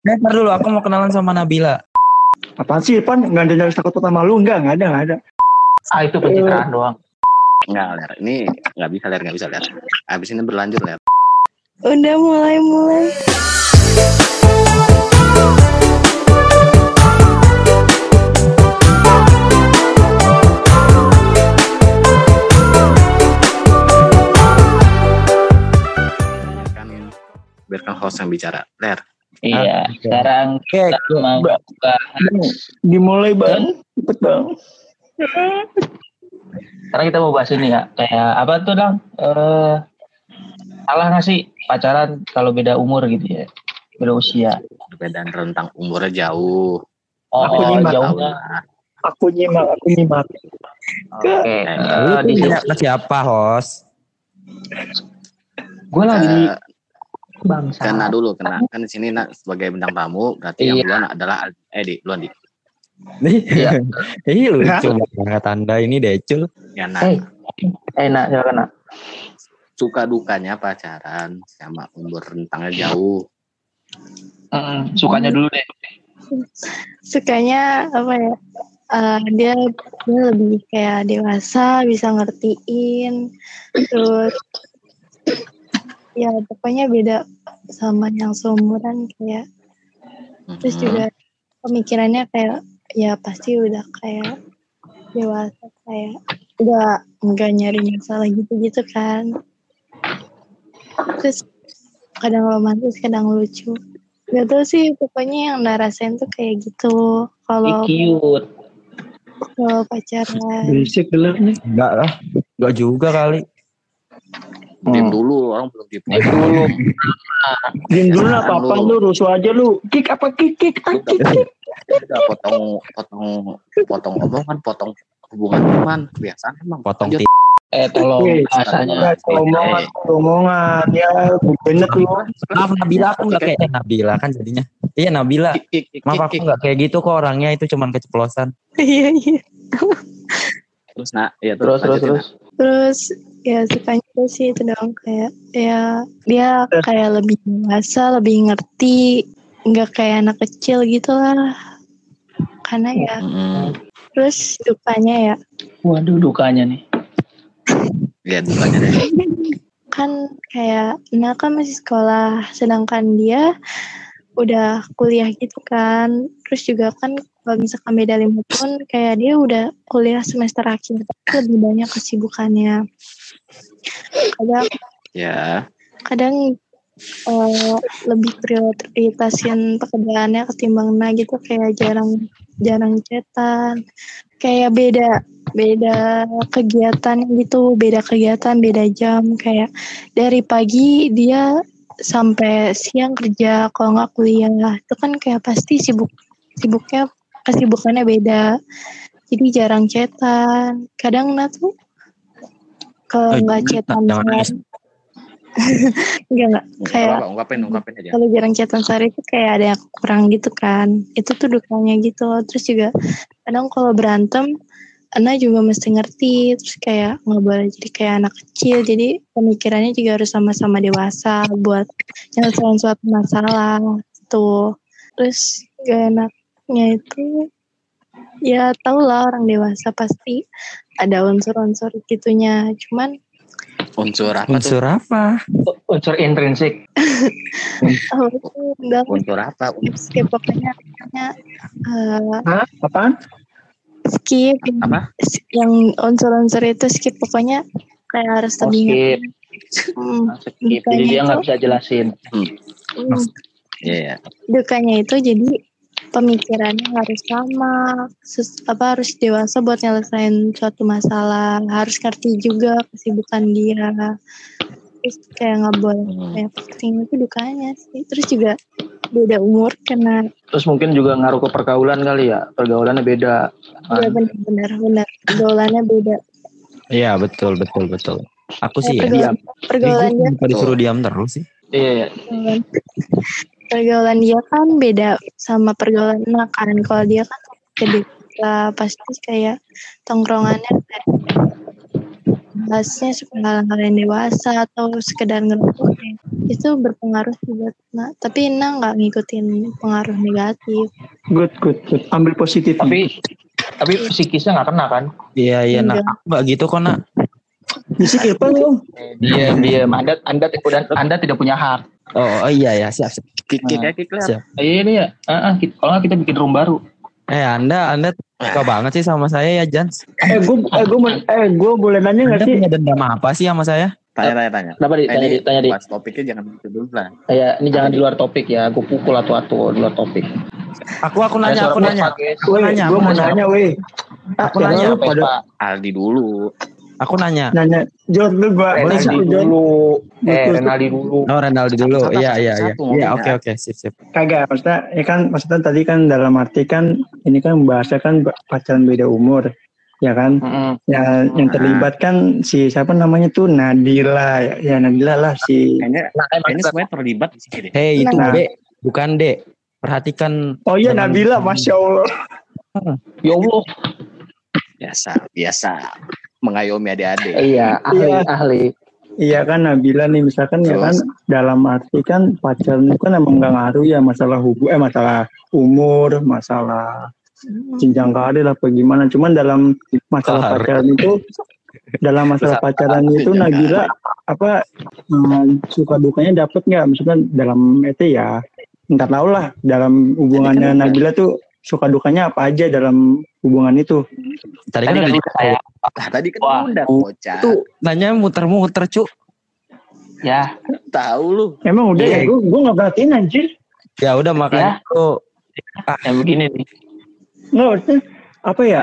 Eh, ntar dulu aku mau kenalan sama Nabila. Apaan sih, Pan? Nggak ada yang takut sama lu? Enggak, nggak ada, nggak ada. Ah itu pencitraan doang. Enggak, Ler. Ini nggak bisa, Ler. Nggak bisa, Ler. Abis ini berlanjut, Ler. Udah mulai-mulai. Biarkan host yang bicara. Ler. Iya, oke. sekarang Oke, kita mau bahas Dimulai, Bang. Cepet, Bang. sekarang kita mau bahas ini ya kayak apa tuh dong eh salah nggak sih pacaran kalau beda umur gitu ya beda usia Perbedaan rentang umurnya jauh. oh Aku nyimak. jauhnya Aku nyimak, aku nyimak. oke Lu eh, di siapa, host? gue lagi Eh, bangsa kena dulu, kena. Kan di sini nak sebagai bintang tamu, berarti yang Iya. duluan adalah eh di duluan di. Iya. Ih, lucu banget Anda ini Decul. Ya nah, eh enak silakan nak suka dukanya pacaran sama umur rentangnya jauh. Mm, sukanya dulu deh Sukanya apa ya? eh, dia dia lebih kayak dewasa, bisa ngertiin. Terus ya pokoknya beda sama yang seumuran kayak terus Mhm. juga pemikirannya kayak ya pasti udah kayak dewasa kayak udah nggak nyari masalah gitu-gitu kan terus kadang romantis kadang lucu gak tau sih pokoknya yang Nara rasain tuh kayak gitu kalau cute kalau pacaran Berisik gelar nih. Enggak lah. Enggak juga kali. Diam Hmm. dulu, orang belum diam Eh, dulu Diam dulu lah, apa lu. Rusuh aja lu. Kick apa kick, kick. Ah, kick, kick. Udah potong, potong, potong omongan, potong hubungan teman, kebiasaan emang. Potong Lanjut. eh tolong Oke, bahasanya Nggak, Omongan, omongan. Ya, bener lu. Maaf Nabila aku enggak kayak eh, Nabila kan jadinya. Iya Nabila. Kick, kick, kick, Maaf kick, aku kick. enggak kayak gitu kok orangnya itu cuman keceplosan. iya iya Terus nah, ya terus terus terus terus ya sukanya sih itu dong kayak ya dia kayak lebih dewasa lebih ngerti nggak kayak anak kecil gitu lah. Karena ya Nah. Mm, terus dukanya ya? Waduh dukanya nih. Lihat dukanya deh. kan kayak Nah kan masih sekolah sedangkan dia udah kuliah gitu kan. Terus juga kan kalau misalkan beda lima tahun kayak dia udah kuliah semester akhir lebih banyak kesibukannya kadang Ya, kadang eh, lebih prioritasin pekerjaannya ketimbang nah gitu kayak jarang jarang cetan kayak beda beda kegiatan gitu beda kegiatan beda jam. Kayak dari pagi dia sampai siang kerja kalau nggak kuliah. Itu kan kayak pasti sibuk sibuknya kesibukannya beda. Jadi jarang cetan kadang nah tuh kalau Eh, nggak sehari- Enggak enggak nggak kayak apa-apa, ungkapin, ungkapin aja. kalau jarang chatan sehari itu kayak ada yang kurang gitu kan. Itu tuh dukanya gitu. Terus juga kadang kalau berantem Ana juga mesti ngerti. Terus kayak nggak boleh jadi kayak anak kecil. Jadi pemikirannya juga harus sama-sama dewasa buat nyelesain suatu masalah tuh terus gak enaknya itu ya tau lah orang dewasa pasti ada unsur-unsur gitunya cuman Unsur apa tuh? Unsur apa? unsur intrinsik oh, Unsur apa? skip pokoknya pokoknya, eh, Hah? Apaan? skip Apa? yang unsur-unsur itu skip pokoknya kayak harus Oh, skip. Hmm, skip jadi dia nggak bisa jelasin hmm. Iya, ya. dukanya itu jadi pemikirannya harus sama sus- apa harus dewasa buat nyelesain suatu masalah harus ngerti juga kesibukan dia terus kayak nggak boleh Hmm. kayak penting itu dukanya sih terus juga beda umur karena terus mungkin juga ngaruh ke pergaulan kali ya pergaulannya beda ya benar-benar benar pergaulannya beda Iya, betul, betul, betul. Aku sih Ya, ya. pergaulan, pergaulan dia Kenapa disuruh diam terus sih? iya iya. Pergaulan, dia kan beda sama pergaulan anak kan kalau dia kan gede pasti kayak tongkrongannya kayak bahasnya yang dewasa atau sekedar ngerokok itu berpengaruh sih buat Nah, tapi Ina nggak ngikutin pengaruh negatif. Good, good, good. Ambil positif. Tapi tapi psikisnya nggak kena kan? Iya iya nak nggak gitu kok nak. Bisa apa lu? Dia dia Anda Anda udah Anda tidak punya hak. Oh, oh iya ya siap siap. Kick kick ya kick lah. siap. Iya ini ya. Ah, ah, kita- kalau nggak kita bikin room baru. Eh anda anda suka banget sih sama saya ya Jans. Eh, gue, eh, gue, eh, gue boleh nanya nggak sih? punya dendam apa sih sama saya? Tanya tanya tanya. Kenapa di? Eh, Tanya di. Tanya di. pas topiknya jangan gitu dulu lah. Kayak ini jangan di luar topik ya. Gue pukul atau atau di luar topik. Aku aku nanya aku nanya. Aku Weh, nanya, gue aku mau nanya. nanya, weh. Aku Ya, nanya. pada Aldi dulu. Aku nanya. nanya. Jod, lu gua. Renaldi Jod. dulu. Eh. Renaldi dulu. Oh Renaldi dulu. Iya iya iya. Iya oke oke sip sip. Kagak, maksudnya, ya kan, maksudnya tadi kan dalam arti kan, ini kan bahasa kan pacaran beda umur, ya kan? Mm-mm. Ya, yang Ah. terlibat kan si siapa namanya tuh Nadila, ya, ya Nadila lah si. Kayaknya Nah, kayaknya semuanya terlibat di sini deh. Hei itu Nah. Dek, bukan Dek. Perhatikan Oh iya Nabila, masya Allah. Ya Allah. Biasa biasa mengayomi adik-adik. Iya, ahli Iya. ahli. Iya kan Nabila nih misalkan ya kan dalam arti kan pacaran itu kan emang nggak ngaruh ya masalah hubung eh masalah umur, masalah jenjang karir apa gimana. Cuman dalam masalah Karir. pacaran itu dalam masalah pacaran itu Nabila apa hmm, suka dukanya dapet nggak? Misalkan dalam itu ya ntar tahu lah dalam hubungannya kan- Nabila tuh suka dukanya apa aja dalam hubungan itu. Tadi kan Tadi udah kan di udah saya. Tadi kan Wah. udah bocah. Itu nanya muter-muter cu. Ya, Tahu lu. Emang udah Iya. ya? Gue gue nggak perhatiin anjir. Ya udah makanya tuh yang begini nih. Nggak maksudnya apa ya?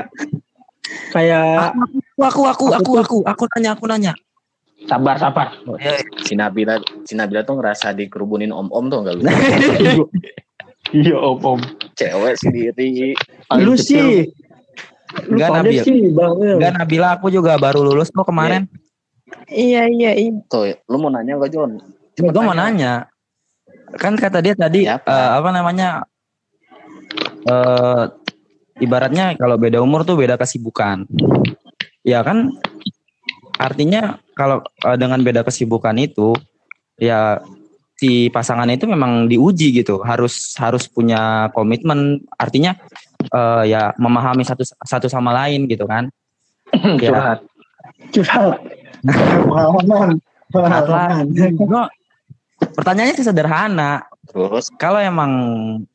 Kayak aku aku aku aku aku nanya aku nanya. Sabar, sabar. Si Nabila, si Nabila tuh ngerasa dikerubunin om-om tuh enggak lu? Iya, om, om. Cewek sendiri. lu sih, lu Nggak, pada Nabil. sih bang. Enggak Nabila aku juga baru lulus kok kemarin. Iya iya iya. Tuh, lu mau nanya gak John? Gue mau nanya. Kan kata dia tadi Ya, apa? eh, apa namanya? eh ibaratnya kalau beda umur tuh beda kesibukan. Ya kan artinya kalau eh, dengan beda kesibukan itu ya si pasangan itu memang diuji gitu, harus harus punya komitmen. Artinya eh, ya memahami satu satu sama lain gitu kan. Ya. Curhat. Curhat. Pengalaman. Pengalaman. No, pertanyaannya sih sederhana. Terus, Kalau emang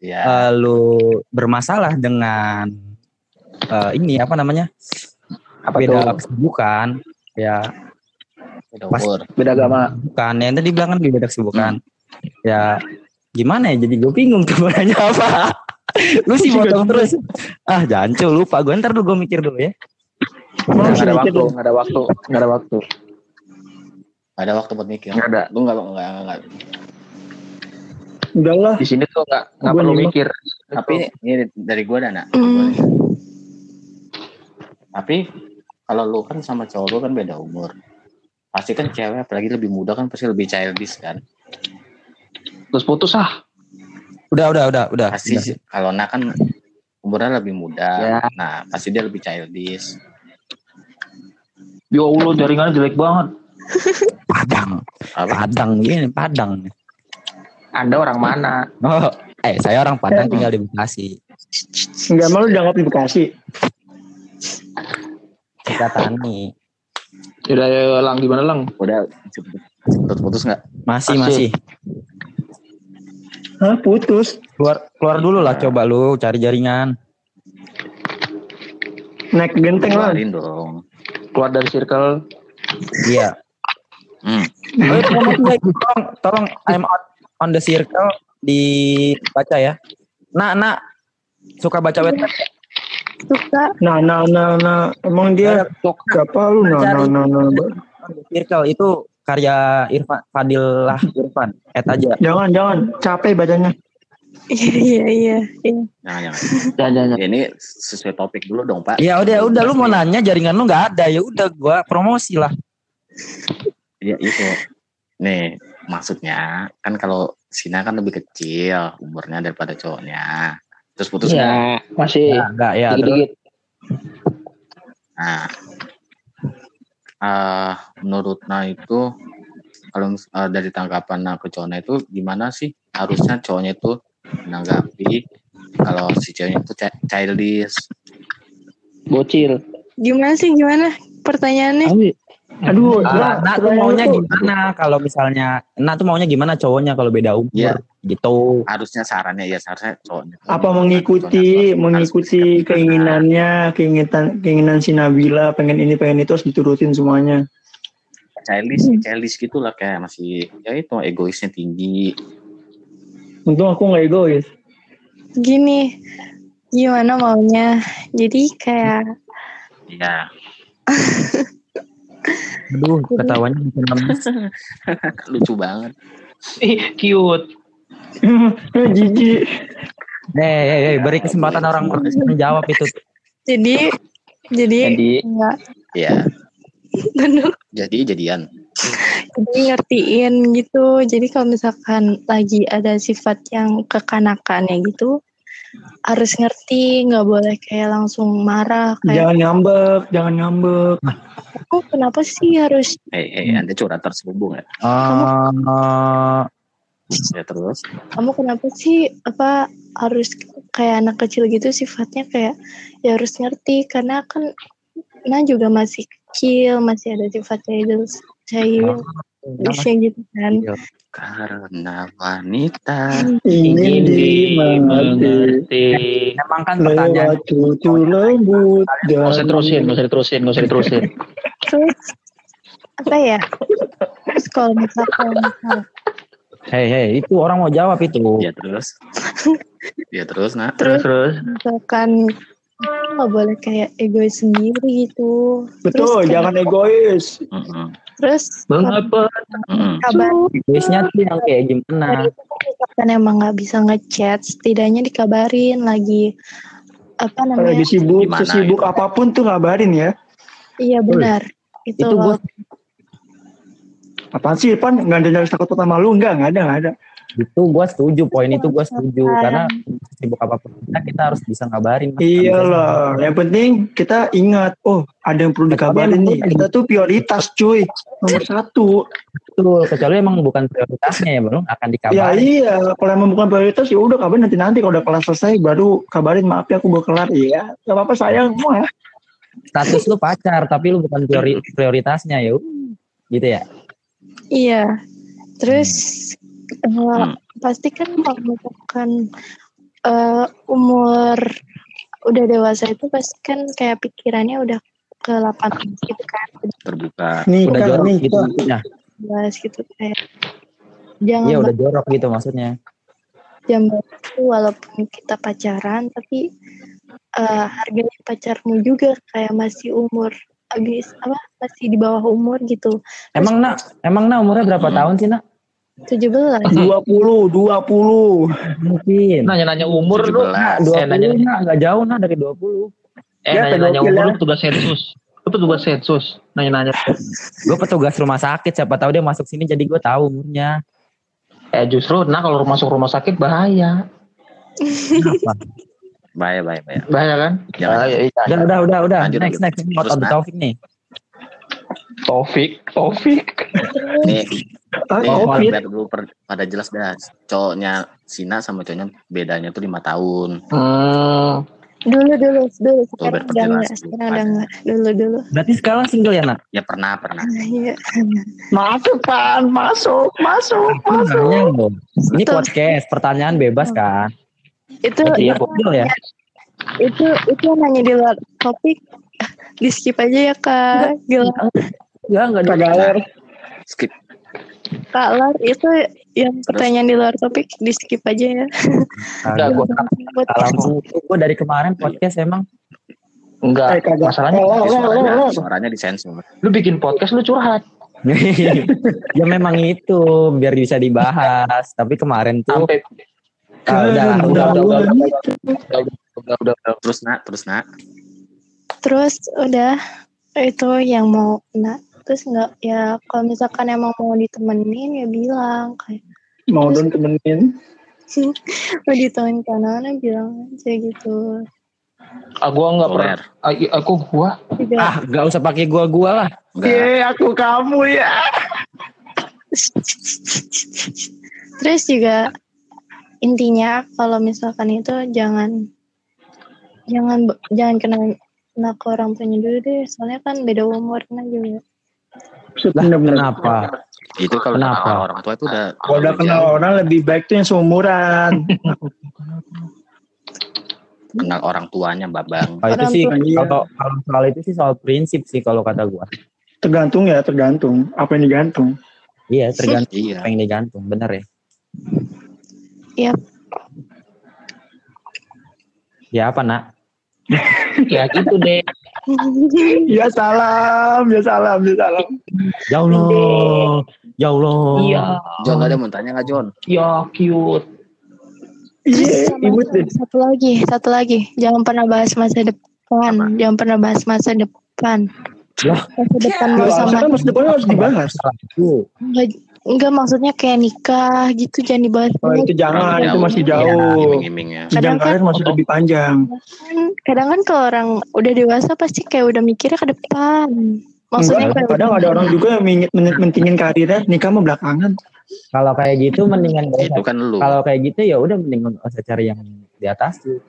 ya, eh, lu bermasalah dengan eh, ini apa namanya Apa beda tuh? kesibukan ya beda pas- umur. Beda agama. bukan yang tadi bilang kan beda kesibukan ya gimana ya jadi gue bingung tuh mau nanya apa lu sih potong terus ah jancu lupa gue ntar dulu gue mikir dulu ya Mau Nggak ada waktu, nggak ada waktu, nggak ada waktu. Gak ada waktu buat mikir. Nggak ada. Lu gak, gak, gak, gak. Udah lah. Di sini tuh nggak nggak perlu nyimak. mikir. Tapi ini dari gue Dana. Hmm. Tapi kalau lu kan sama cowok lu kan beda umur. Pasti kan cewek apalagi lebih muda kan pasti lebih childish kan. Terus putus ah. udah udah udah udah Pasti udah. kalau Nak kan umurnya lebih muda. Ya. Nah, pasti dia lebih childish. Ya Allah, jaringannya jelek banget. padang Apa? padang ini padang Anda orang mana? oh eh saya orang padang tinggal di Bekasi Enggak malu dianggap di Bekasi. kita tani Udah ya, lang gimana lang? Udah putus-putus nggak? masih Masih. masih Hah, putus. keluar keluar dulu lah coba lu cari jaringan Naik genteng lah. Keluarin dong. Keluar dari circle. iya Hmm. Oh, iya, tolong, tolong, tolong I'm out on the circle dibaca ya. Nak, nak, suka baca website? Suka. Nah, nah, nah, nah. Emang dia siapa lu? Nah, nah, nah, nah. The circle itu karya Irfan Fadil lah Irfan. Et aja. Jangan, jangan. Capek bacanya. Iya iya iya. iya. Jangan, jangan. Ini sesuai topik dulu dong, Pak. Ya udah, udah lu mau nanya jaringan lu nggak ada ya udah gua promosi lah. Iya, itu. Nih, maksudnya kan kalau Sina kan lebih kecil umurnya daripada cowoknya. Terus putus nggak? Ya, masih Ya, enggak ya. Terus, dikit-dikit. Nah, eh menurut Nah itu kalau eh, dari tanggapan Nah ke cowoknya itu gimana sih harusnya cowoknya itu menanggapi kalau si ceweknya itu chi- childish Bocil. Gimana sih gimana pertanyaannya? Aduh, Ah, Nah, nah tuh maunya gimana? Kalau misalnya Nah tuh maunya gimana cowoknya kalau beda umur? Iya. gitu. harusnya sarannya ya seharusnya cowoknya. Apa mengikuti Cowoknya mengikuti bersikap gimana. keinginannya keinginan keinginan si Nabila pengen ini pengen itu harus diturutin semuanya. Childish childish gitu lah kayak masih ya itu egoisnya tinggi. Untung aku nggak egois. Gini, gimana maunya? Jadi kayak ya Aduh, ketawanya lucu banget. Ih, cute. jijik Eh, eh, eh, beri kesempatan orang menjawab itu. jadi jadi Jadi enggak ya bener. Jadi jadian. Jadi ngertiin gitu. Jadi kalau misalkan lagi ada sifat yang kekanakannya gitu harus ngerti nggak boleh kayak langsung marah kayak jangan ngambek jangan ngambek. Aku kenapa sih harus eh eh anda curhat terselubung ya. Eh, ya terus? Kamu kenapa sih apa harus kayak anak kecil gitu sifatnya kayak ya harus ngerti karena kan Nah juga masih kecil masih ada sifat childish childishnya gitu kan. Karena wanita ingin dimengerti. emang kan pertanyaan lewat tutur lembut nggak usah terusin, nggak usah diterusin, nggak usah diterusin. terus apa ya? Terus kalau misalkan Hei, hei, itu orang mau jawab itu. ya terus? Ya terus nah Terus terus. misalkan nggak boleh kayak egois sendiri gitu. Betul Terus kayak- jangan egois. Mm-mm. terus Mengapa? Kabar Biasanya tuh yang kayak gimana? kan emang nggak bisa ngechat setidaknya dikabarin lagi apa namanya? lagi sibuk Gimana sesibuk itu? apa pun tuh ngabarin ya. Iya benar. Itu, Itu gue apaan sih Pan nggak ada yang takut sama lu? Nggak nggak ada nggak ada itu gue setuju poin itu gue setuju karena sibuk apa pun kita kita harus bisa ngabarin. Iya lah, yang penting kita ingat, oh ada yang perlu dikabarin nih. Kita tuh prioritas cuy, nomor satu. Betul, kecuali emang bukan prioritasnya ya baru akan Ya dikabarin. iya, kalau emang bukan prioritas ya udah kabarin nanti nanti kalau udah kelas selesai baru kabarin maaf ya aku baru kelar iya. Gak apa-apa sayang semua. Status lu pacar tapi lu bukan priori- prioritasnya ya. Gitu ya. iya terus eh, Hmm. pasti kan kalau misalkan eh, umur udah dewasa itu pasti kan kayak pikirannya udah ke 18 gitu kan terbuka Nih Udah kan jorok nih gitu maksudnya. 18 gitu kayak jangan Iya udah jorok gitu maksudnya. jangan itu walaupun kita pacaran tapi eh, hargai pacarmu juga kayak masih umur habis apa masih di bawah umur gitu Emang nak, emang nak umurnya berapa Hmm. tahun sih nak? 17 20, 20. Mungkin. Nanya-nanya umur lu. 17. Dua Eh, nanya, puluh nak, nggak jauh nak dari 20 eh, Ya, nanya-nanya pedofil umur ya. lu tugas sensus. Lu petugas sensus. Nanya-nanya. Gue petugas rumah sakit, siapa tahu dia masuk sini jadi gue tahu umurnya. Eh justru, nah kalau masuk rumah sakit bahaya. Kenapa? bahaya bahaya bahaya Bahaya kan? Jangan. Bahaya, iya. udah, udah, udah, udah. Lanjut, next, lanjut. next. Ini out of the topic nih. Taufik, Taufik. nih Ah, dulu per- pada jelas dah cowoknya Sina sama cowoknya bedanya tuh lima tahun. Hmm, dulu dulu dulu. Sekarang udah enggak sekarang dulu. udah enggak dulu dulu. Berarti sekarang single ya nak? ya pernah pernah. Iya Masuk Pan, masuk, masuk, masuk. Ini podcast, pertanyaan bebas kan? itu Iya, itu, Single ya? itu itu nanya di luar topik. Di skip aja ya kak. Gila Enggak, enggak. Kak Galer. skip kak Lar itu yang pertanyaan di luar topik di skip aja ya enggak, gua, Buat- Kalau gue dari kemarin podcast emang enggak. Eh. Masalahnya, Oh, oh, oh, suaranya oh, oh. suaranya disensor lu bikin podcast lu curhat. ya memang itu biar bisa dibahas. Tapi kemarin tuh Sampai ah, udah, udah, udah, udah, udah, udah, udah, udah, udah. terus nak terus nak terus udah itu yang mau kena terus enggak ya kalau misalkan emang mau ditemenin ya bilang kayak Mau dong temenin. mau ditemenin kanan bilang aja gitu Ah, gua nggak pernah. Ah, Aku gua. Juga Ah, gak usah pakai gua-gua lah. Enggak. Ye, aku kamu ya. Terus juga intinya kalau misalkan itu jangan jangan jangan kena kena ke orang tuanya dulu deh. Soalnya kan beda umur kan juga. Bener-bener. Kenapa? Itu kalau Kenapa? kenal orang tua itu udah Kalau udah kenal orang lebih baik tuh yang seumuran. kenal orang tuanya babang. Kalau itu Orang sih kalau kalau soal itu sih soal prinsip sih kalau kata gua. tergantung ya, tergantung. Apa yang digantung? Iya, tergantung Iya. apa yang digantung, bener ya. Yap. Ya apa nak? Ya gitu deh. Ya salam, ya salam, ya salam. Ya Allah, ya Allah. Iya. John ada mau tanya nggak John? Ya cute. Iya, imut deh. Satu lagi, satu lagi. Jangan pernah bahas masa depan. Jangan pernah bahas masa depan. Lah. Masa depan mau sama usah, kan masa depan harus dibahas. Enggak, enggak maksudnya kayak nikah gitu jangan dibahas. Oh, itu jangan, itu masih Iya. jauh. Iming-imingnya. Sidang karir masih lebih panjang. Kan- Kadang kan kalau orang udah dewasa pasti kayak udah mikirnya ke depan. Maksudnya Enggak, kayak kadang ada orang juga yang mentingin karirnya, nikah mah belakangan. Kalau kayak gitu mendingan gak Itu kan lu. Kalau kayak gitu ya udah mendingan usah cari yang di atas tuh.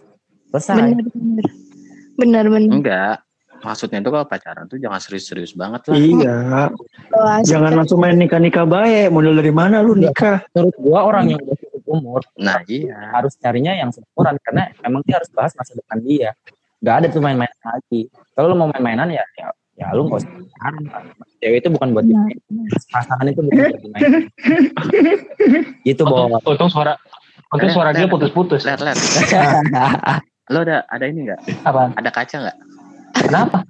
Selesai. bener bener bener bener. Enggak. Maksudnya itu kalau pacaran tuh jangan serius-serius banget lah. Iya, asik jangan langsung main nikah-nikah baik. Model dari mana lu nikah? Menurut gua orang yang udah cukup umur Nah iya. harus carinya yang seumuran karena emang dia harus bahas masa depan dia. Gak ada tuh main-main lagi. Kalau lu mau main-mainan ya ya, ya lu gak usah pacaran. Cewek itu bukan buat dimain. Pasangan itu bukan buat dimain. gitu Untung, boh. untung suara untung suara dia putus-putus. Ler, ler. Lo ada ada ini nggak? Apaan? Ada kaca nggak? Kenapa?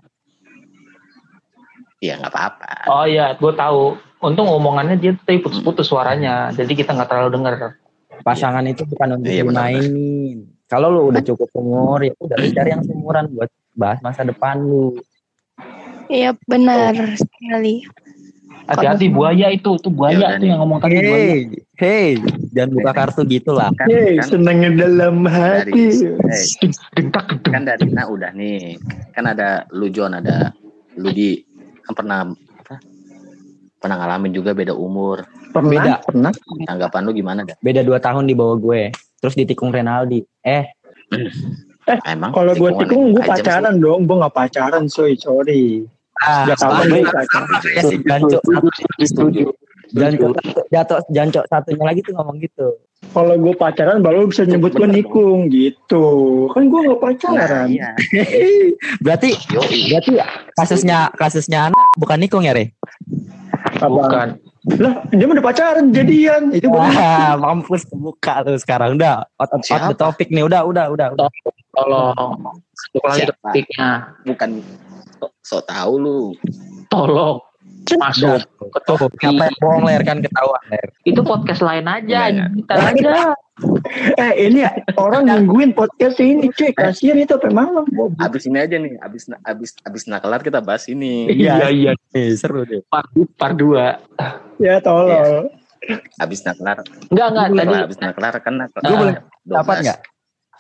Iya nggak apa-apa. Oh iya, gue tahu. Untung omongannya dia tadi putus-putus suaranya, jadi kita nggak terlalu dengar. Pasangan itu bukan untuk Iya, benar, dimainin. Kalau lu udah cukup umur ya udah lu cari yang seumuran buat bahas masa depan lu. Iya benar sekali. Hati-hati buaya itu, itu Ya buaya tuh nih. yang ngomong tadi buaya. Hey, hey, jangan buka kartu gitu lah. Kan, Yeay, kan senengnya dalam dari, hati. hey, Dentak kan dari nah udah nih. Kan ada lu John, ada lu di kan pernah apa? Pernah ngalamin juga beda umur. Pernah, Beda. pernah. Tanggapan lu gimana dah? Beda dua tahun di bawah gue. Terus ditikung Renaldi. Eh, Emang Kalau gue tikung, gue aja sih. pacaran dong. Gue gak pacaran, soy. Sorry. ah, Sejak kapan gue pacaran? satu, Setuju. Jancok jatuh, jancok satunya lagi tuh ngomong gitu. Kalau gue pacaran, baru bisa nyebut gue nikung. Gitu. Kan gue gak pacaran. iya. berarti, Yoi. berarti kasusnya kasusnya anak bukan nikung ya, Re? Bukan. Lah, dia mah udah pacaran, jadian. Itu. Wah, mampus kebuka tuh sekarang udah out, out, out the topic nih udah udah udah udah. Tolong. Siapa? topiknya. Bukan sok so tahu lu. Tolong. Masuk ke Tuh, topik. siapa yang bohong ler kan ketahuan ler. Itu podcast lain aja. Iya, iya. Kita aja. Eh, ini orang nungguin podcast ini, cuy. Kasian itu sampai malam. Abis ini aja nih, abis abis abis nakelar kita bahas ini. Iya, iya. Eh, seru deh. Part, part 2. Ya, tolol. Abis nakelar, Enggak, enggak. Tadi. Abis nakelar kan nakelar. Gue boleh dapat nggak?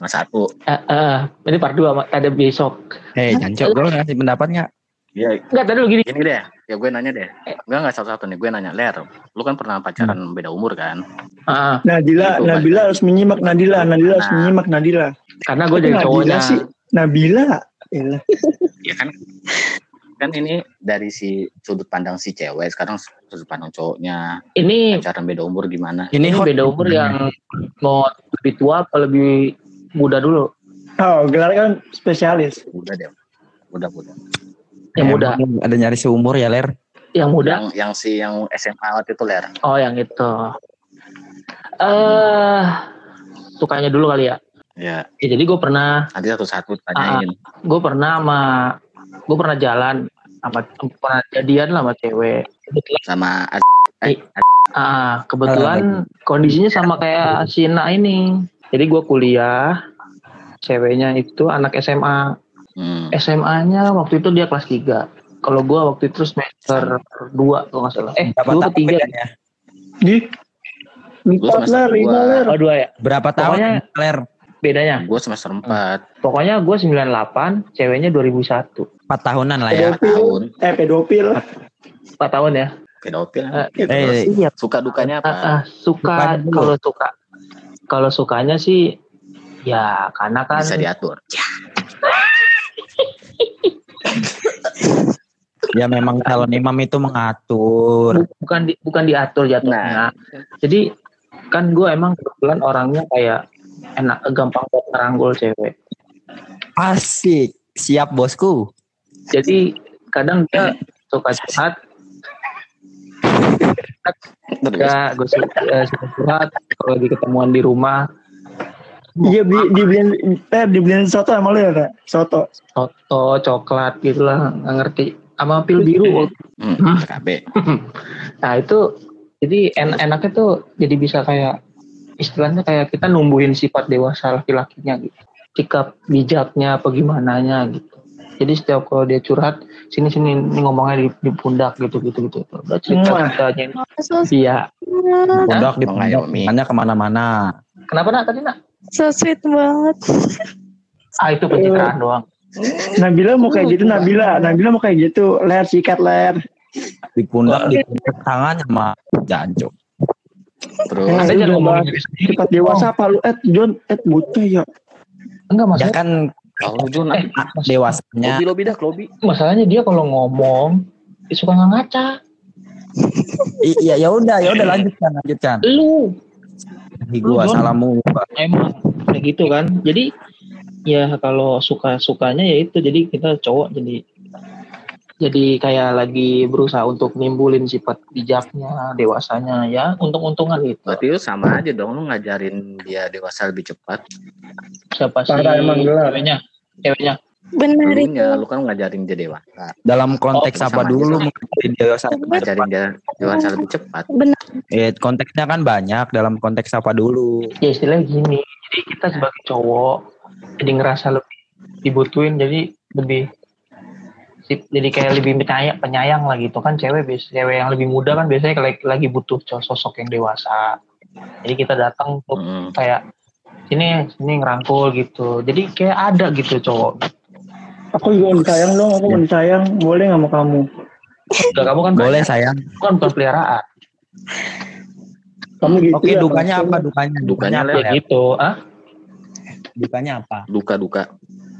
Mas satu. Eh, eh, ini part 2. Ada besok. Hei, jancok, gue ngasih pendapat nggak? Iya, Enggak, tadi lu gini. gini deh. Ya gue nanya deh. Enggak enggak satu-satu nih, gue nanya Ler. Lu kan pernah pacaran beda umur kan? Ah, Nadila, Itu, Nabila harus menyimak Nadila, Nadila harus Nah. menyimak Nadila. karena gue jadi cowoknya. sih? Nabila. Elah. Ya kan kan ini dari si sudut pandang si cewek, sekarang sudut pandang cowoknya. Ini Pacaran beda umur gimana? Ini ini hot. beda umur yang mau lebih tua apa lebih muda dulu? Oh, gelar kan spesialis. Udah deh. Udah, udah. Yang muda. Emang Ada nyari seumur ya ler. Yang muda. Yang yang si yang SMA waktu itu Ler. Oh, yang itu. Eh, sukanya dulu kali ya. Ya, Ya, jadi gue pernah, nanti satu-satu tanyain. gue pernah sama, gue pernah jalan sama, pernah jadian lah sama cewek. Kebetulan, Sama ah, kebetulan kondisinya sama kayak si Na ini. Jadi gue kuliah, ceweknya itu anak SMA. Hmm, SMA-nya waktu itu dia kelas 3. Kalau gue waktu itu semester 2 kalau nggak salah. Eh, Berapa 2 tahun atau 3? bedanya? Di. Empat semester lah, lima dua. ler. Oh, 2 ya? Berapa tahun Pokoknya- ler? bedanya. Gue semester 4 Pokoknya gue 98, ceweknya 2001. 4 tahunan lah ya. Pedofil. tahun. Eh pedofil. 4 tahun ya. Pedofil. Eh, Gitu. eh, Terus Iya. suka dukanya apa? ah, suka Sukanya dulu. kalau suka kalau sukanya sih ya karena kan Bisa diatur. Ya memang calon imam itu mengatur. bu- bukan di, bukan diatur jatuhnya. Jadi kan gue emang kebetulan orangnya kayak enak gampang buat ngeranggul cewek. Asik. Siap bosku. Jadi kadang dia suka curhat, ya gue suka, eh, suka curhat kalau di ketemuan di rumah Iya beli dibeliin eh dibeliin soto sama lu ya Kak? Soto. soto, coklat gitu lah, nggak ngerti. Sama pil biru. hmm, PKB. Nah itu jadi en enaknya tuh jadi bisa kayak istilahnya kayak kita numbuhin sifat dewasa laki-lakinya gitu. Sikap bijaknya apa gimananya gitu. Jadi setiap kalau dia curhat sini sini ini ngomongnya di, di pundak gitu gitu gitu. Udah cerita ceritanya. Iya. Pundak di pundak ke mana-mana. Kenapa nak tadi nak? So sweet banget. Ah itu pencitraan doang. Nabila mau kayak gitu Nabila. Nabila mau kayak gitu. Ler sikat ler. Di pundak, di pundak tangan sama jancuk. Terus Eh, jangan sendiri. Sifat dewasa apa lu? Eh John, eh bocah ya. Enggak Ya masalah. kan kalau Jun, Eh, dewasanya lobi lobi dah lobi. masalahnya dia kalau ngomong dia suka nggak ngaca. Iya ya udah ya udah lanjutkan lanjutkan. Lu Di gua Lu, Jon. salamu gua. emang kayak gitu kan. Jadi ya kalau suka sukanya ya itu. Jadi kita cowok jadi jadi kayak lagi berusaha untuk nimbulin sifat bijaknya dewasanya ya. Untung-untungan gitu. Berarti lu sama aja dong. Lu ngajarin dia dewasa lebih cepat. siapa sih emang ceweknya? Ceweknya Benar itu. Dulunya lu kan ngajarin dia dewasa. Dalam konteks Oh, apa dulu aja. mungkin dewasa. Ngajarin dia dewasa lebih cepat. Benar. Eh, konteksnya kan banyak dalam konteks apa dulu. ya istilahnya gini jadi kita sebagai cowok jadi ngerasa lebih dibutuhin jadi lebih sip- jadi kayak lebih penyayang, penyayang lah gitu kan cewek biasa cewek yang lebih muda kan biasanya lagi, lagi butuh cowok sosok yang dewasa jadi kita datang Mm-mm. kayak sini sini ngerangkul gitu jadi kayak ada gitu cowok Aku juga mau disayang dong. Aku mau disayang. Boleh nggak mau kamu? Udah kamu kan Boleh sayang. kan bukan peliharaan Kamu gitu Oke ya, dukanya apa dukanya? Dukanya apa? ya Ler? gitu ah Dukanya apa? Duka-duka.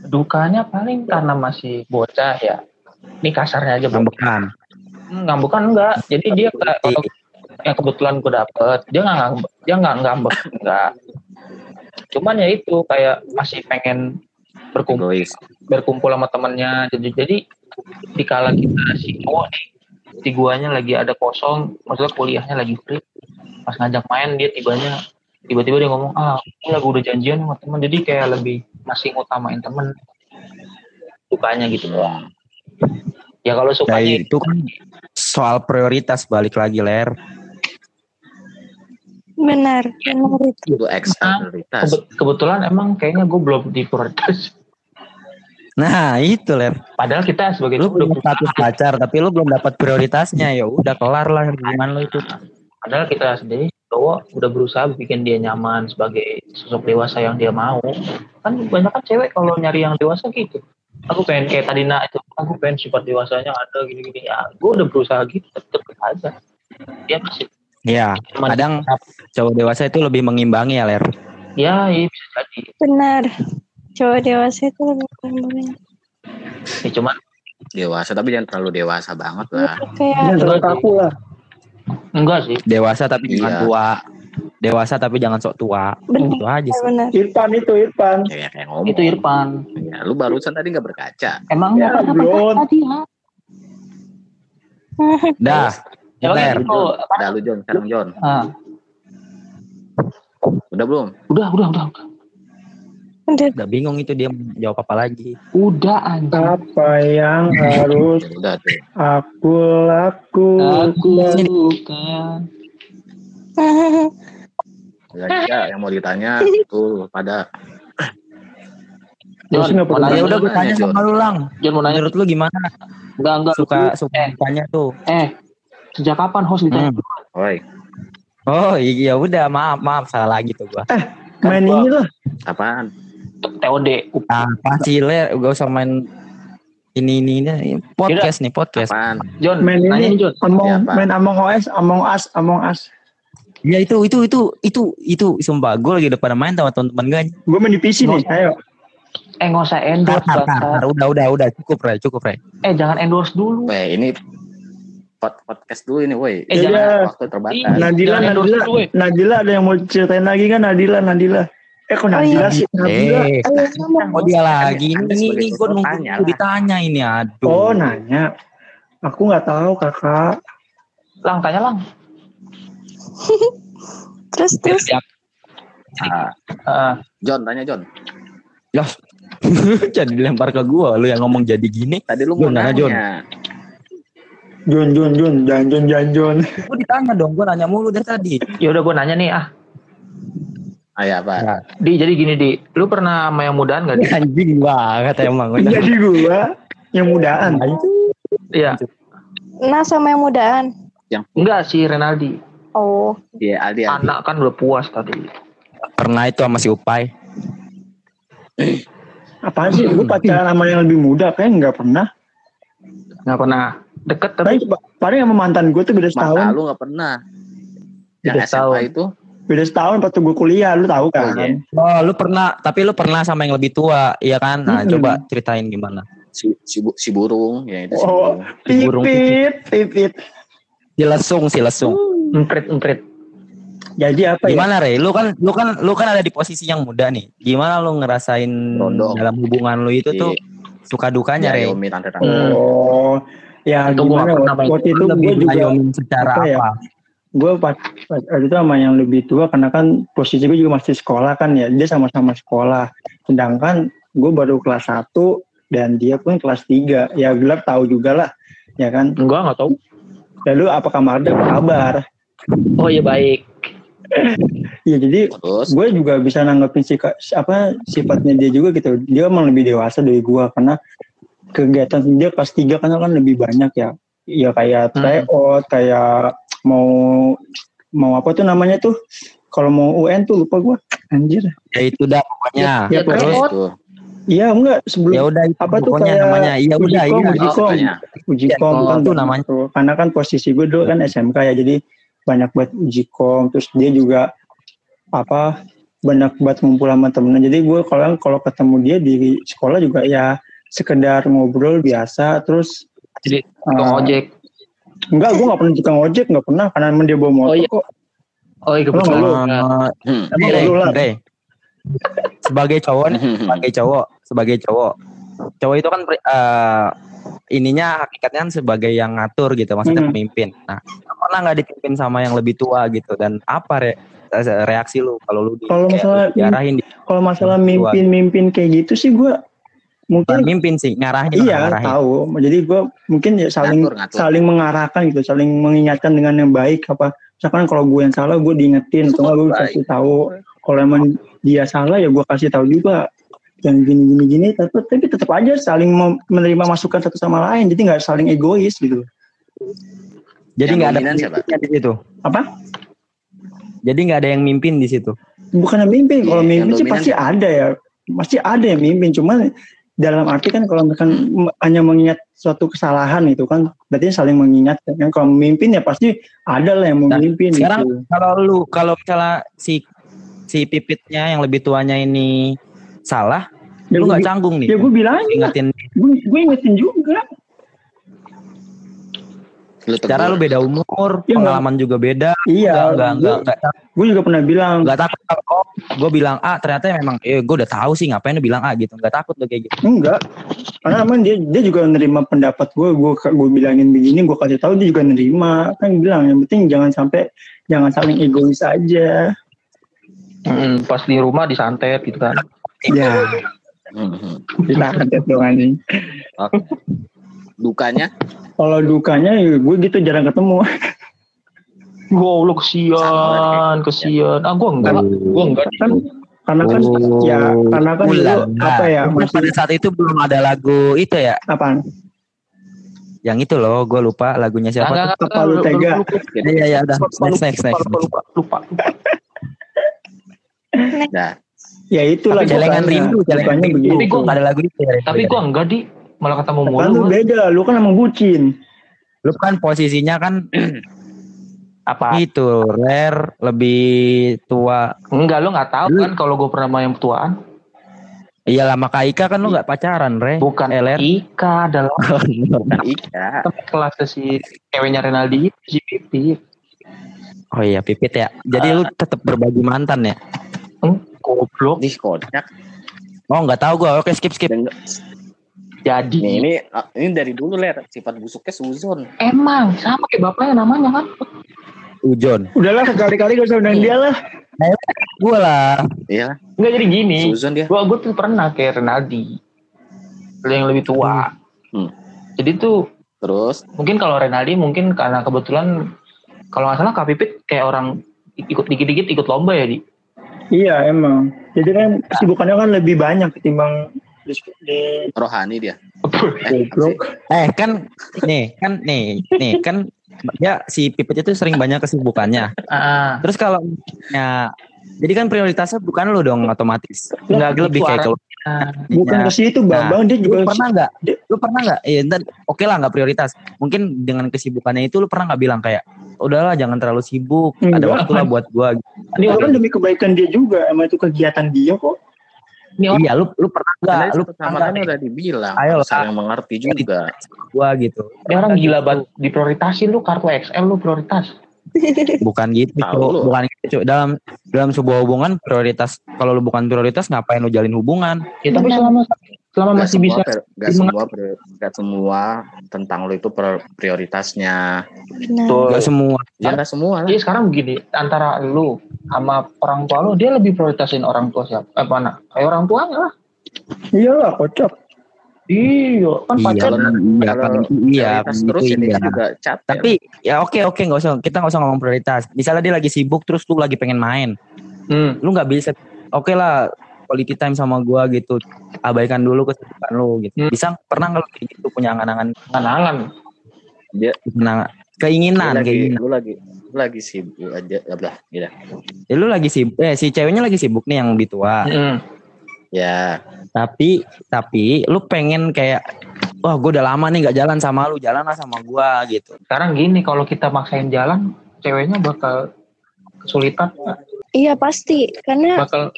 dukanya paling karena masih bocah ya ini kasarnya aja Ngambekan. Hmm, ngambekan enggak jadi dia kayak kalau yang kebetulan gue dapet dia nggak dia nggak ngambek enggak cuman ya itu kayak masih pengen berkumpul Egois. berkumpul sama temennya. Jadi jadi di kala kita si cowok nih si guanya lagi ada kosong maksudnya kuliahnya lagi free pas ngajak main dia tibanya tiba-tiba dia ngomong ah aku lagi udah janjian sama temen. Jadi kayak lebih masih ngutamain temen. Sukanya gitu doang. Ya kalau Nah, sukanya itu kan soal prioritas. Balik lagi ler. Benar. Benar itu. Kebe- kebetulan emang kayaknya gue belum di prioritas Nah itu ler. padahal kita sebagai Lu punya status pacar tapi lu belum dapat prioritasnya ya udah kelar lah hubungan lu itu. padahal kita sendiri cowok udah berusaha bikin dia nyaman sebagai sosok dewasa yang dia mau kan banyak kan cewek kalau nyari yang dewasa gitu aku pengen kayak tadi nak itu aku pengen sifat dewasanya ada gini-gini ya gue udah berusaha gitu tetep aja dia masih Iya. Kadang cowok dewasa itu lebih mengimbangi ya ler. ya iya bisa jadi Benar. Cowok dewasa itu lebih kembali. ya, cuman Dewasa tapi jangan terlalu dewasa banget lah. Kayak Jangan terlalu kaku lah. enggak sih Dewasa tapi jangan Iya. tua. Dewasa tapi jangan sok tua. benar. Itu aja sih. Benar. Irfan itu Irfan. Kayak kayak ngomong. itu Irfan Ya, lu barusan tadi nggak berkaca. emang Ya, belum. tadi ya Dah. Ya oke Ler. itu apa? Udah lu John, sekarang John. Ah, Udah belum? udah udah udah udah. Udah bingung itu dia jawab apa lagi. udah anjing Apa yang harus Ya, udah tuh. aku aku lakukan? lakukan Udah ya, yang mau ditanya tuh pada Jon, mau nanya Ya udah gue nanya, tanya sama lu lang. Jon mau nanya Menurut lu gimana? enggak enggak Suka lu- suka eh dukanya tuh. eh sejak kapan host ditanya Hmm. Oi, Oh iya udah maaf maaf salah lagi tuh gua. main ini lah. Apaan? TOD. Apa sih le? Gak usah main ini ini ini podcast nih podcast. Apaan? John, Main ini John. Among Ya, main Among OS, Among Us, Among Us. Ya itu itu itu itu itu sumpah gue lagi udah pada main sama teman-teman gue. Gue main di PC nih. Ayo. Eh nggak usah endorse, tar, tar, tar. udah udah udah cukup re cukup re. Eh jangan endorse dulu. Weh, ini pod- podcast dulu ini, woi. Eh, Iya. jangan. Waktu terbatas. Nadila, Nadila. Nadila ada yang mau ceritain lagi kan Nadila, Nadila. Eh kok Nadila sih? Nadila. Eh, ngomong. oh dia lagi ini ini, gue nunggu ditanya ini aduh. Oh nanya. Aku nggak tahu kakak. Lang, tanya lang. Terus terus Ya, Ah, Ah, John, tanya John. ya. jadi dilempar ke gue lu yang ngomong jadi gini. Tadi lu mau nanya, John. Jun, Jun, Jun, Janjon, Janjon. Gue ditanya dong, gue nanya mulu dari tadi. ya udah gue nanya nih ah. Ayo apa? Ya. Di, jadi gini di, lu pernah sama yang mudaan gak di? Anjing banget emang. Jadi gua yang mudaan. Iya. nah sama yang mudaan. Enggak si Renaldi. Oh, Iya, Aldi, Aldi. Anak kan udah puas tadi. Pernah itu sama si Upai. Apaan sih? Gue pacaran sama yang lebih muda kayak nggak pernah. Nggak pernah deket tapi Paling, paling sama mantan gue tuh beda setahun. lu gak pernah. Yang Beda SMA setahun. itu Beda setahun waktu gue kuliah, lu tahu kan? iya. Oh, lu pernah, tapi lu pernah sama yang lebih tua, iya kan? Nah, Mm-mm. coba ceritain gimana. si, si, bu- si burung, ya itu si Oh. burung. burung Pipit, pipit. Si lesung, si lesung. emprit emprit. Jadi apa ya? Gimana Re? Lu kan lu kan lu kan ada di posisi yang muda nih. Gimana lu ngerasain Rondong. dalam hubungan lu itu tuh suka dukanya Re? Ngayomi tante-tante. Hmm. Oh, ya Itu gua gimana? pernah Waktu, waktu itu gue juga, secara apa ya? apa? gue pas, pas waktu itu sama yang lebih tua karena kan posisi gue juga masih sekolah kan ya. Dia sama-sama sekolah. Sedangkan gue baru kelas 1 dan dia pun kelas 3. Ya gelap tahu juga lah, ya kan? Enggak nggak tahu. Lalu apa kabar? Apa kabar? Oh iya baik. Ya jadi gue juga bisa nanggepin si apa sifatnya dia juga gitu dia emang lebih dewasa dari gue karena kegiatan dia kelas 3 kan kan lebih banyak ya ya kayak Hmm. tryout kayak mau mau apa tuh namanya tuh kalau mau UN tuh lupa gue anjir Ya itu dah pokoknya. Ya, terus tryout. itu iya enggak sebelum ya udah itu Apa tuh pokoknya kayak namanya. Iya uji udah kom, iya. uji kom. makanya. uji Ya, kom kan itu namanya. tuh. karena kan posisi gue dulu kan SMK ya jadi banyak buat uji kom terus dia juga apa banyak buat ngumpul sama temennya jadi gue kalau kalau ketemu dia di sekolah juga ya sekedar ngobrol biasa terus Jadi tukang eh, ojek. enggak gue nggak pernah tukang ojek nggak pernah karena emang dia bawa motor Oh, iya. kok Oh iya kebetulan. lu. Eh, Hmm. Emang Re, lu lah. Re, sebagai cowok nih, sebagai cowok, sebagai cowok, cowok itu kan eh, ininya hakikatnya kan sebagai yang ngatur gitu, maksudnya Hmm. pemimpin. Nah, pernah nggak dipimpin sama yang lebih tua gitu dan apa re, reaksi lu kalau lu di, Kalau masalah- diarahin kalau masalah mimpin-mimpin kayak gitu sih gue mungkin mimpin sih, ngarahin iya ngarahin. tahu. Jadi gue mungkin ya saling Ngatur, ngatur. saling mengarahkan gitu saling mengingatkan dengan yang baik. Apa misalkan kalau gue yang salah gue diingetin. Atau gue kasih tahu. Kalau emang dia salah ya gue kasih tahu juga. Yang gini gini gini tapi tapi tetap aja saling menerima masukan satu sama lain. Jadi nggak saling egois gitu. Jadi Yang nggak ada di situ. apa? Jadi nggak ada yang mimpin di situ. bukan mimpin. Kalau Iya, yang mimpin sih pasti ada ya. Pasti ada yang mimpin. Cuman dalam arti kan kalau misalkan hanya mengingat suatu kesalahan itu kan berarti saling mengingatkan kan kalau memimpin ya pasti ada lah yang Nah, memimpin sekarang gitu. kalau lu kalau misalnya si si pipitnya yang lebih tuanya ini salah, Ya, lu nggak canggung nih. ya gue bilang ingetin gue, gue ingetin juga Lu cara lu beda umur, Iya, pengalaman juga beda. iya Enggak, enggak, enggak, enggak, gue juga pernah bilang enggak takut kalau gue bilang A ternyata memang eh gue udah tahu sih ngapain lu bilang A gitu. Enggak takut lu kayak gitu. enggak karena emang dia dia juga nerima pendapat gue gue gue bilangin begini gue kasih tahu dia juga nerima kan bilang yang penting jangan sampai jangan saling egois aja Mm, pas di rumah disantet gitu kan. ya Hmm, hmm. kita kaget dong anjing Oke. Dukanya kalau dukanya ya gue gitu jarang ketemu Wow, lu kesian, kesian. Ah, gua enggak, gua enggak. kan karena kan Oh, ya karena kan dulu ulala. apa ya Mungkin pada masih saat itu belum ada lagu itu ya. apaan Yang itu loh, gue lupa lagunya siapa. Enggak, tuh. enggak, tega. Iya iya udah. lupa, Next next next. lupa, lupa, lupa, lupa. Dah. Ya itulah celengan bukannya- rindu, celengan rindu. Tapi gua- Nggak ada lagu itu. ya, Tapi beda. gua enggak di malah ketemu Kan mulu. lu gua. beda, lu kan emang bucin. lu kan posisinya kan Apa? itu rare lebih tua. Enggak, lu nggak tahu Lu- kan kalau gua pernah sama yang tuaan. Iya lama Kak Ika kan lu nggak pacaran, Re. Bukan LR. Ika adalah Iya. teman kelas si ceweknya Renaldi itu si Pipi. Oh iya, pipit ya. Jadi lu tetap berbagi mantan ya? Hmm, goblok. Di kocak. Oh nggak tahu gua. Oke skip skip. Jadi nih, ini ah, ini dari dulu ler sifat busuknya Suzon. emang sama kayak bapaknya namanya kan. Ujon. Udahlah sekali-kali gak usah undang dia lah. Gua lah. Iya, Enggak jadi gini. Suzon dia. Gua gua tuh pernah kayak Renaldi. Yang lebih tua. Hmm. Jadi tuh Terus mungkin kalau Renaldi mungkin karena kebetulan kalau nggak salah Kak Pipit kayak orang ikut dikit-dikit ikut lomba ya di. Iya emang. Jadi kan kesibukannya kan lebih banyak ketimbang di, di rohani dia. Eh. Eh kan nih kan nih nih kan ya si Pipit itu sering banyak kesibukannya. Ah, Terus kalau ya jadi kan prioritasnya bukan lu dong otomatis. Nggak Enggak lebih kayak kalau Bukan ke situ Bambang, dia lu juga pernah nggak? dia- Lu pernah nggak? Iya, ntar oke lah nggak prioritas. Mungkin dengan kesibukannya itu lu pernah nggak bilang kayak udahlah jangan terlalu sibuk, ada Enggak. waktu lah buat gua. ini kan demi kebaikan dia juga, emang itu kegiatan dia kok. Ini orang Iya, lu lu pernah nggak? Karena Lu sama lain nih udah dibilang, Ayo lah. saling mengerti juga. gua gitu? ini orang gila banget diprioritasin lu kartu XL lu prioritas. Bukan gitu, lu. bukan gitu. Cuk. Dalam dalam sebuah hubungan prioritas kalau lu bukan prioritas ngapain lu jalin hubungan? Ya tapi selama selama Gak masih semua, bisa gak Gimana? semua, gak semua tentang lo itu prioritasnya. Benar. tuh. Gak semua. Ya gak semua lah. Jadi sekarang begini, antara lu sama orang tua lu, dia lebih prioritasin orang tua siapa? Eh mana? Kayak orang tuanya lah. Iyalah kocak. Iya, kan Iya, pacar. Kalau- iya, kalau kan, iya, kan terus gitu, ini iya. juga capek. Tapi ya oke oke nggak usah kita nggak usah ngomong prioritas. Misalnya dia lagi sibuk terus lu lagi pengen main, Hmm. lu nggak bisa. Oke lah quality time sama gua gitu. Abaikan dulu kesibukan lu gitu. Hmm. Bisa pernah nggak gitu punya angan-angan Angan-angan. angan- keinginan lagi, keinginan. lu lagi, lu lagi sibuk aja, ya udah, gitu. Ya, lu lagi sibuk, eh si ceweknya lagi sibuk nih yang lebih tua. Hmm. Ya, Tapi tapi lu pengen kayak wah gue udah lama nih nggak jalan sama lu, jalan lah sama gua gitu. Sekarang gini, kalau kita maksain jalan, ceweknya bakal kesulitan. Iya pasti, karena Bakal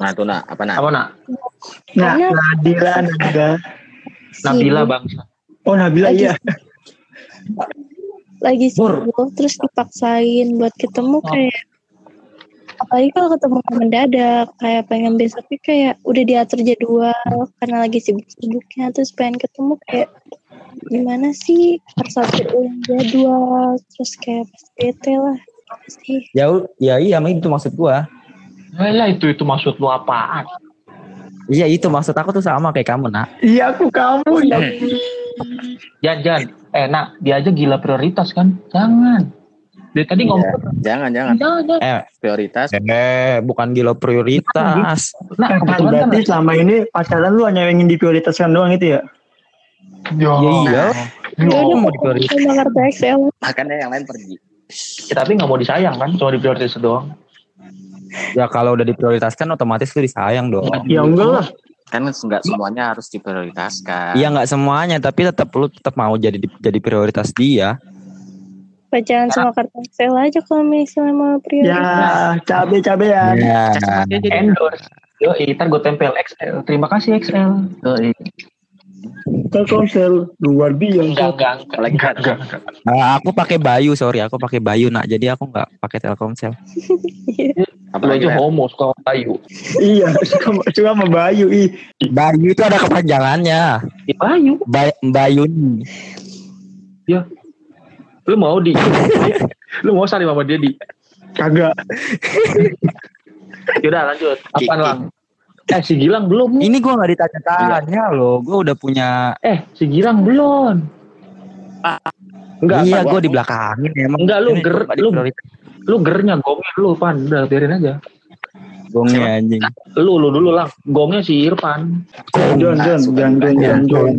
nah tuh nah, apa nah? apa nak? Nah, Nabila. Nabila sibuk, bangsa. Oh Nabila Lagi- iya. Lagi sibuk terus dipaksain buat ketemu Oh. kayak apalagi kalau ketemu mendadak kayak pengen besoknya kayak udah diatur jadwal karena lagi sibuk-sibuknya terus pengen ketemu kayak gimana sih harus atur jadwal terus kayak bete lah sih Ya ya iya itu maksud gua. Eh lah itu itu maksud lu apaan? Iya itu maksud aku tuh sama kayak kamu nak. Iya aku kamu ya. Jangan, jangan. Eh nak, dia aja gila prioritas kan? Jangan. Dia tadi ngomong, Jangan, jangan. jangan, jangan. Eh, Prioritas. eh bukan gila prioritas. Nah, Kan kebetulan kan. berarti selama ini pacaran lu hanya ingin diprioritaskan doang itu ya? Ya, Ya iya. ya sama kartu Excel Makanya yang lain pergi. Ya, tapi nggak mau disayang kan? Cuma diprioritas doang. Ya kalau udah diprioritaskan otomatis lu disayang dong. Ya enggak lah. Kan nggak semuanya harus diprioritaskan. Iya nggak semuanya tapi tetap lu tetap mau jadi jadi prioritas dia. pacaran sama kartu Excel aja kalau misalnya mau Ya prioritas cabe-cabean. Ya. Endorse. Yo, ntar gue tempel XL. Terima kasih XL. Yo, Telkomsel luar biasa. enggak, enggak, enggak. Enggak, enggak, enggak. Ah, aku pakai Bayu sorry aku pakai Bayu nak jadi aku nggak pakai Telkomsel. Lu apalagi aja homo suka sama kayu. iya, suka, suka sama Bayu. Ih, Bayu itu ada kepanjangannya. Ya, Bayu. Bay Bayu. Lu mau di? lu mau saling sama dia di? kagak. Yaudah lanjut. Apaan Kiki. lang? Eh si Gilang belum nih. Ini gua nggak ditanya-tanya loh. Gua udah punya. Eh si Gilang belum. Enggak, iya gua di belakangin emang. Enggak, lu ger- lu- lu gernya gongnya lu Pan. Udah biarin aja. Gongnya anjing. Lu lu dulu lang. Gongnya si Irfan. John, John, John, John, John, John.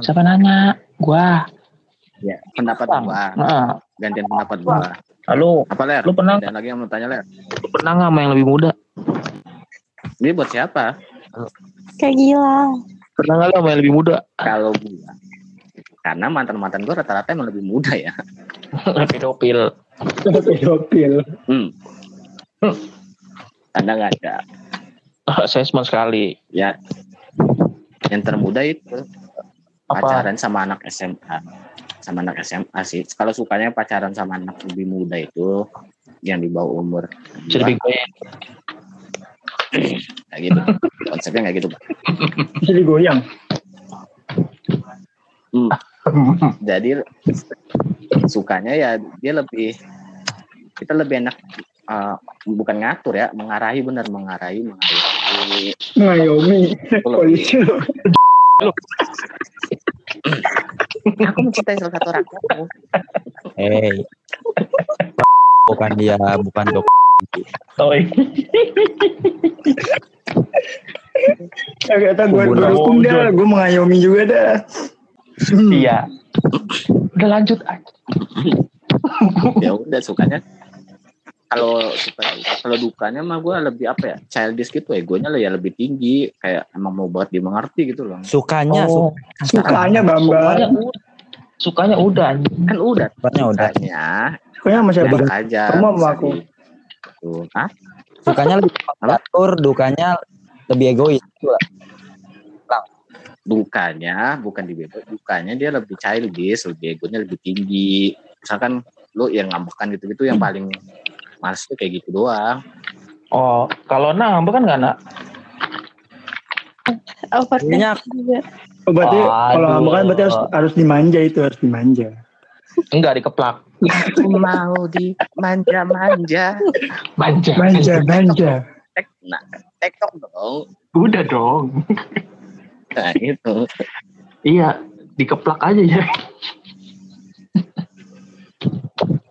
Siapa nanya? Gua. ya, pendapat gua. Nah, Gantian pendapat gua. Lalu Apa ler? lu pernah Ada lagi yang mau tanya ler? lu pernah nggak sama yang lebih muda? Ini buat siapa? Kayak gila. Pernah nggak sama yang lebih muda? Kalau gua. Karena mantan-mantan gua rata-rata emang lebih muda ya. Pedofil. pedofil Hmm. Anda nggak ada. Saya sama sekali. Ya. Yang termuda itu Apa? pacaran sama anak SMA. Sama anak SMA sih. Kalau sukanya pacaran sama anak lebih muda itu yang di bawah umur. Dibegoin. Kayak gitu. Konsepnya kayak gitu. Pak. bisa digoyang Hmm. Jadi sukanya ya dia lebih kita lebih enak uh, bukan ngatur ya, mengarahi benar mengarahi, mengayomi. ngayomi polisi Aku mencintai salah satu rakyatku. Hey. bukan dia, bukan dok. Oi. Ya kata gue gue dah gue mengayomi juga dah Hmm. Iya. Udah lanjut aja. ya udah sukanya kalau suka kalau dukanya mah gue lebih apa ya childish gitu egonya lah ya lebih tinggi kayak emang mau buat dimengerti gitu loh Sukanya, Oh, sukanya sukanya bambang udah. Sukanya udah. anjing. kan udah sukanya udah. sukanya sukanya siapa enak aja Kamu sama bisa aku. di- tuh ah Sukanya lebih atur, dukanya lebih egois. Itulah. Dukanya bukan dibebas dukanya dia lebih childish lebih egonya lebih tinggi misalkan lu yang ngambekan gitu-gitu yang paling males tuh kayak gitu doang Oh, kalau nambah kan nggak nak? Overthinking juga. oh, berarti kalau ngambek kan berarti harus harus dimanja itu harus dimanja Enggak dikeplak. aku mau dimanja-manja Manja. manja manja tek nah tektok dong Udah dong. Nah itu Iya, dikeplak aja ya.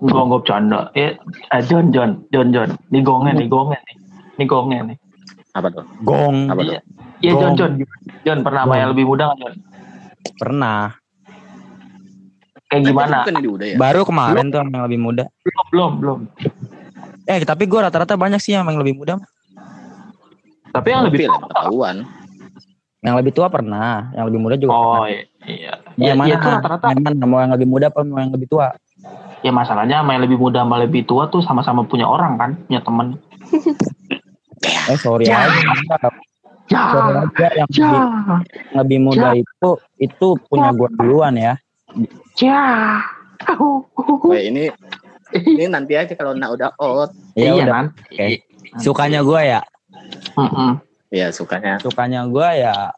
Enggak, enggak bercanda. Eh, eh, John, John, John, John. Nih gongnya, nih gongnya nih. Nih gongnya nih. apa tuh gong apa tuh Iya, iya John. John. John, pernah sama Gong. yang lebih muda nggak, John? pernah. Kayak gimana? bukan di udah ya Baru kemarin tuh yang lebih muda. Belum, belum, belum. Eh, tapi gue rata-rata banyak sih yang lebih muda. Tapi yang lebih emang ketahuan Yang lebih tua pernah, yang lebih muda juga. Oh, pernah. iya. iya. Ya, Ya, mana? ya, tuh rata-rata. Yang mana? Mau yang lebih muda apa mau yang lebih tua? Ya masalahnya sama yang lebih muda sama lebih tua tuh sama-sama punya orang kan, punya temen. Eh, sorry Ya. aja. Ya, Sorry aja yang ya, lebih, yang lebih muda itu itu punya gue duluan ya. ya. Wah, ini ini nanti aja kalau nak udah out Ya iya udah. kan? oke. Sukanya gue ya, Mm-mm. Ya sukanya. Sukanya gue ya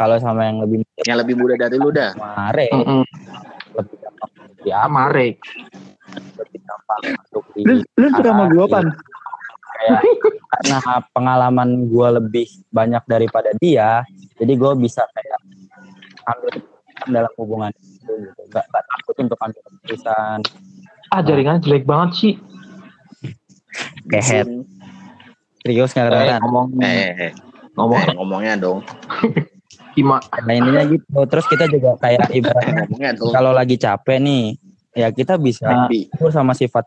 kalau sama yang lebih muda yang lebih muda dari lu dah. Mare, Mm-mm. lebih gampang Ya, Mare. lebih gampang masuk di lu lu suka sama gue pan kayak karena pengalaman gue lebih banyak daripada dia jadi gue bisa kayak ambil dalam hubungan itu gitu. Gak, gak takut untuk ambil keputusan. Ah, jaringannya jelek banget sih. kehet. Serius nggak Eh, ngomong eh, eh, eh, ngomong. Eh, ngomongnya dong. Ima. nah intinya gitu. Terus kita juga kayak ibaratnya kalau lagi capek nih ya kita bisa akur sama sifat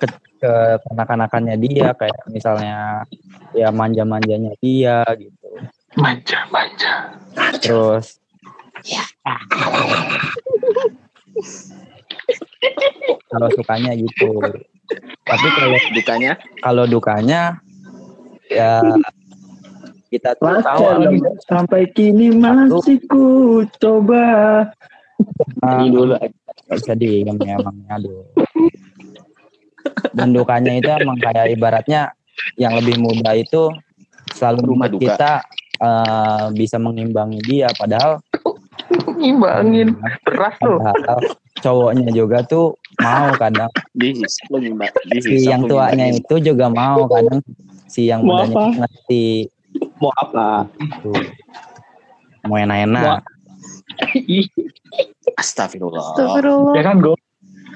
ke, ke kanak-kanakannya dia. Kayak misalnya ya manja-manjanya dia gitu. Manja, manja. terus kalau sukanya gitu. Tapi kalau dukanya? kalau dukanya ya kita tuh tahu sampai kini masih ku coba. Ah, Ini dulu. nggak bisa diem ya emang aduh. Dan dukanya itu emang kayak ibaratnya yang lebih muda itu selalu Rumah kita eh, bisa mengimbangi dia. Padahal Ngimbangin. Beras tuh. padahal cowoknya juga tuh mau kadang. Si yang tuanya itu juga mau kadang. Si yang Mau mudanya ngerti Mau apa? tuh mau enak-enak astagfirullah Astagfirullah. Ya kan, Go?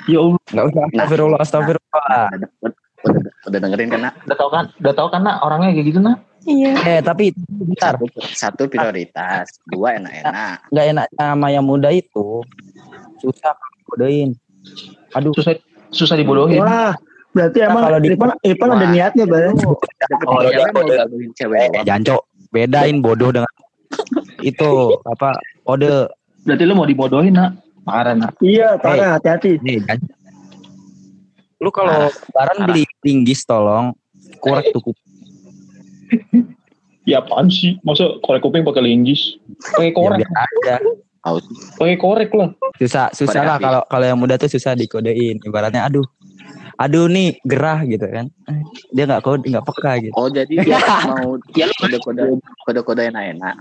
Ya Allah. nggak usah astagfirullah astagfirullah udah, udah, udah dengerin kan nak Udah tau kan? Udah tau kan, nak? Orangnya kayak gitu, nak? Iya. eh tapi bentar satu, satu prioritas dua enak-enak nggak enaknya sama yang muda itu susah kodein aduh Susah susah dibodohin. wah Berarti Nah, emang kalau di- Irfan, Irfan ada niatnya, Bang. Oh, kode. gabungin cewek Eh, janco, bedain bodoh dengan itu apa kode Berarti lu mau dibodohin, nak? Parah, nak. Iya, parah, hati-hati. nih. Lu kalau lebaran parah. beli linggis tolong korek tuh kuping. Ya apaan sih? Masa korek kuping pakai linggis? Pakai Ya, korek. biar aja. Pakai korek lah. Susah, susah lah kalau kalau yang muda tuh susah dikodein. Ibaratnya aduh. Aduh nih gerah gitu kan. Dia nggak kode nggak peka gitu. Oh jadi dia mau kode-kode kode-kode enak-enak.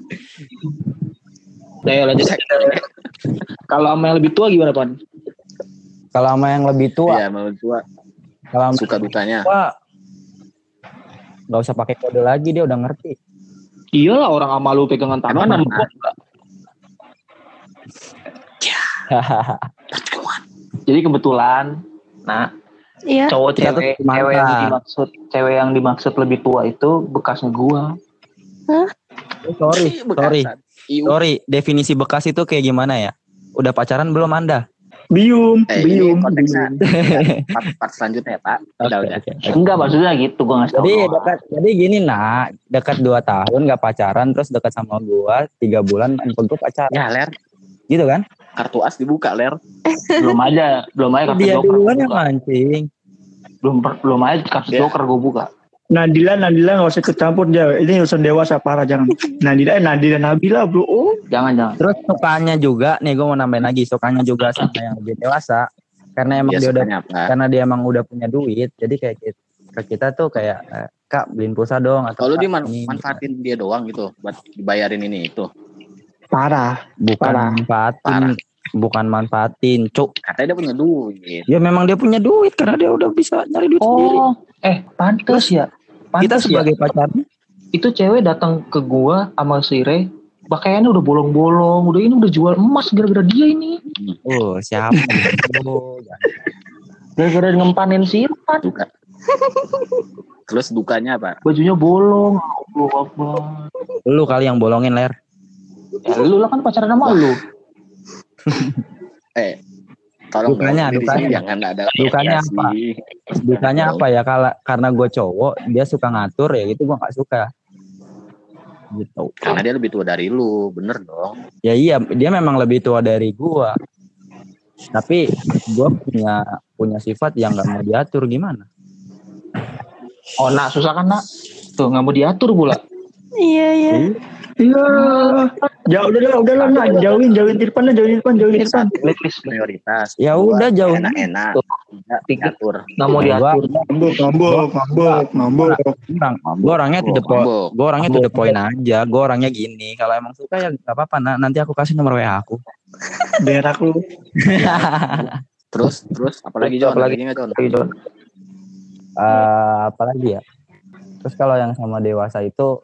Nah, ya lanjut. Kalau sama yang lebih tua gimana, Pan? Kalau sama yang lebih tua, Iya menurut gua kalau suka dukanya. tua nggak usah pakai kode lagi dia udah ngerti. Iyalah orang sama lu pegangan tangan lu enggak. Jadi kebetulan, nah Iya. cowok cewek cewek yang dimaksud cewek yang dimaksud lebih tua itu bekasnya gua. sorry, sorry, Bekasan. Iu. sorry. Definisi bekas itu kayak gimana ya? Udah pacaran belum anda? Bium, Eh, bium, konteksnya bium. part, part selanjutnya ya, Pak. Udah, Oke, udah. oke. Enggak maksudnya gitu gua ngasih tau. Jadi dekat, jadi gini nak, dekat dua tahun nggak pacaran, terus dekat sama gua tiga bulan, gua pacaran, Ya, Ler. gitu kan? Kartu as dibuka, Ler. belum aja, belum aja kartu Dia joker duluan yang mancing. Belum belum aja kartu Ya. joker gua buka. Nadila, Nadila nggak usah ikut campur dia. Ini urusan dewasa parah jangan. Nadila, eh Nadila Nabila bro. Oh, Jangan jangan. Terus sukanya juga, nih gue mau nambahin lagi, sukanya juga sama yang lebih dewasa, karena emang Dia dia udah, apa? karena dia emang udah punya duit, jadi kayak kita, ke kita tuh kayak eh, kak beliin pulsa dong atau Kalau "Kak, dia man- ini." manfaatin dia doang gitu buat dibayarin ini itu. Parah. bukan parah. manfaatin, Parah. bukan manfaatin, cuk. Katanya dia punya duit. Ya memang dia punya duit karena dia udah bisa nyari duit sendiri. Oh, eh pantes ya. Kita Pantes ya. sebagai pacarnya, Itu cewek datang ke gua sama si Re, pakaiannya udah bolong-bolong, udah ini udah jual emas gara-gara dia ini. oh siapa? oh, Gara-gara ngempanin si Irfan. Duka. Terus dukanya apa? Bajunya bolong. Lu kali yang bolongin ler. Ya lu lah kan pacaran sama lu. Eh, tolong Dukanya, dukanya. jangan ada Dukanya apa? Dukanya apa ya? Kalau karena gue cowok, dia suka ngatur ya gitu gue nggak suka. Gitu. Karena dia lebih tua dari lu, bener dong. Ya iya, dia memang lebih tua dari gua. Tapi gua punya punya sifat yang nggak mau diatur gimana? Oh nak susah kan nak? Tuh nggak mau diatur pula. Iya, iya. Iya. Ya udah lah, udah lah, nah, jauhin, jauhin Irfan, lah, jauhin Irfan, jauhin Irfan. Blacklist Prioritas. Ya udah, jauh. Enak-enak. Tuh. Tidak diatur. Nggak mau Gua- diatur. Ngambek, ngambek, ngambek, ngambek. Gua orangnya to the point. Gua orangnya to the point aja. Gua orangnya gini. Kalau emang suka ya nggak apa-apa. Nah, nanti aku kasih nomor WA aku. Berak lu. Terus, terus, apalagi John? Apalagi? John. Eh, apalagi ya? Terus kalau yang sama dewasa itu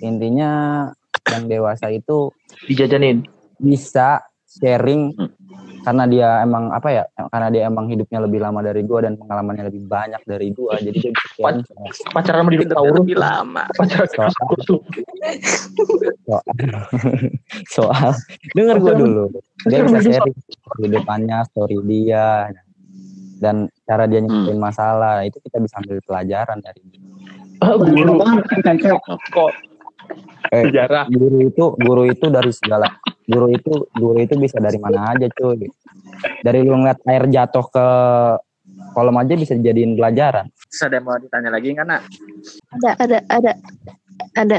intinya yang dewasa itu Dijajanin. bisa sharing Hmm. karena dia emang apa ya karena dia emang hidupnya lebih lama dari gua dan pengalamannya lebih banyak dari gua jadi dia bisa sharing Pacaran sama dinosaurus. lebih lama. Pacaran Soal- soal, soal denger gua dulu dia bisa sharing kehidupannya story dia dan cara dia nyelesain masalah itu kita bisa ambil pelajaran dari dia. Ah, guru. Apaan? Kok Eh, sejarah. guru itu guru itu dari segala guru itu guru itu bisa dari mana aja cuy dari lu ngeliat air jatuh ke kolam aja bisa dijadiin pelajaran Terus ada yang mau ditanya lagi nggak nak? Ada, ada, ada. Ada.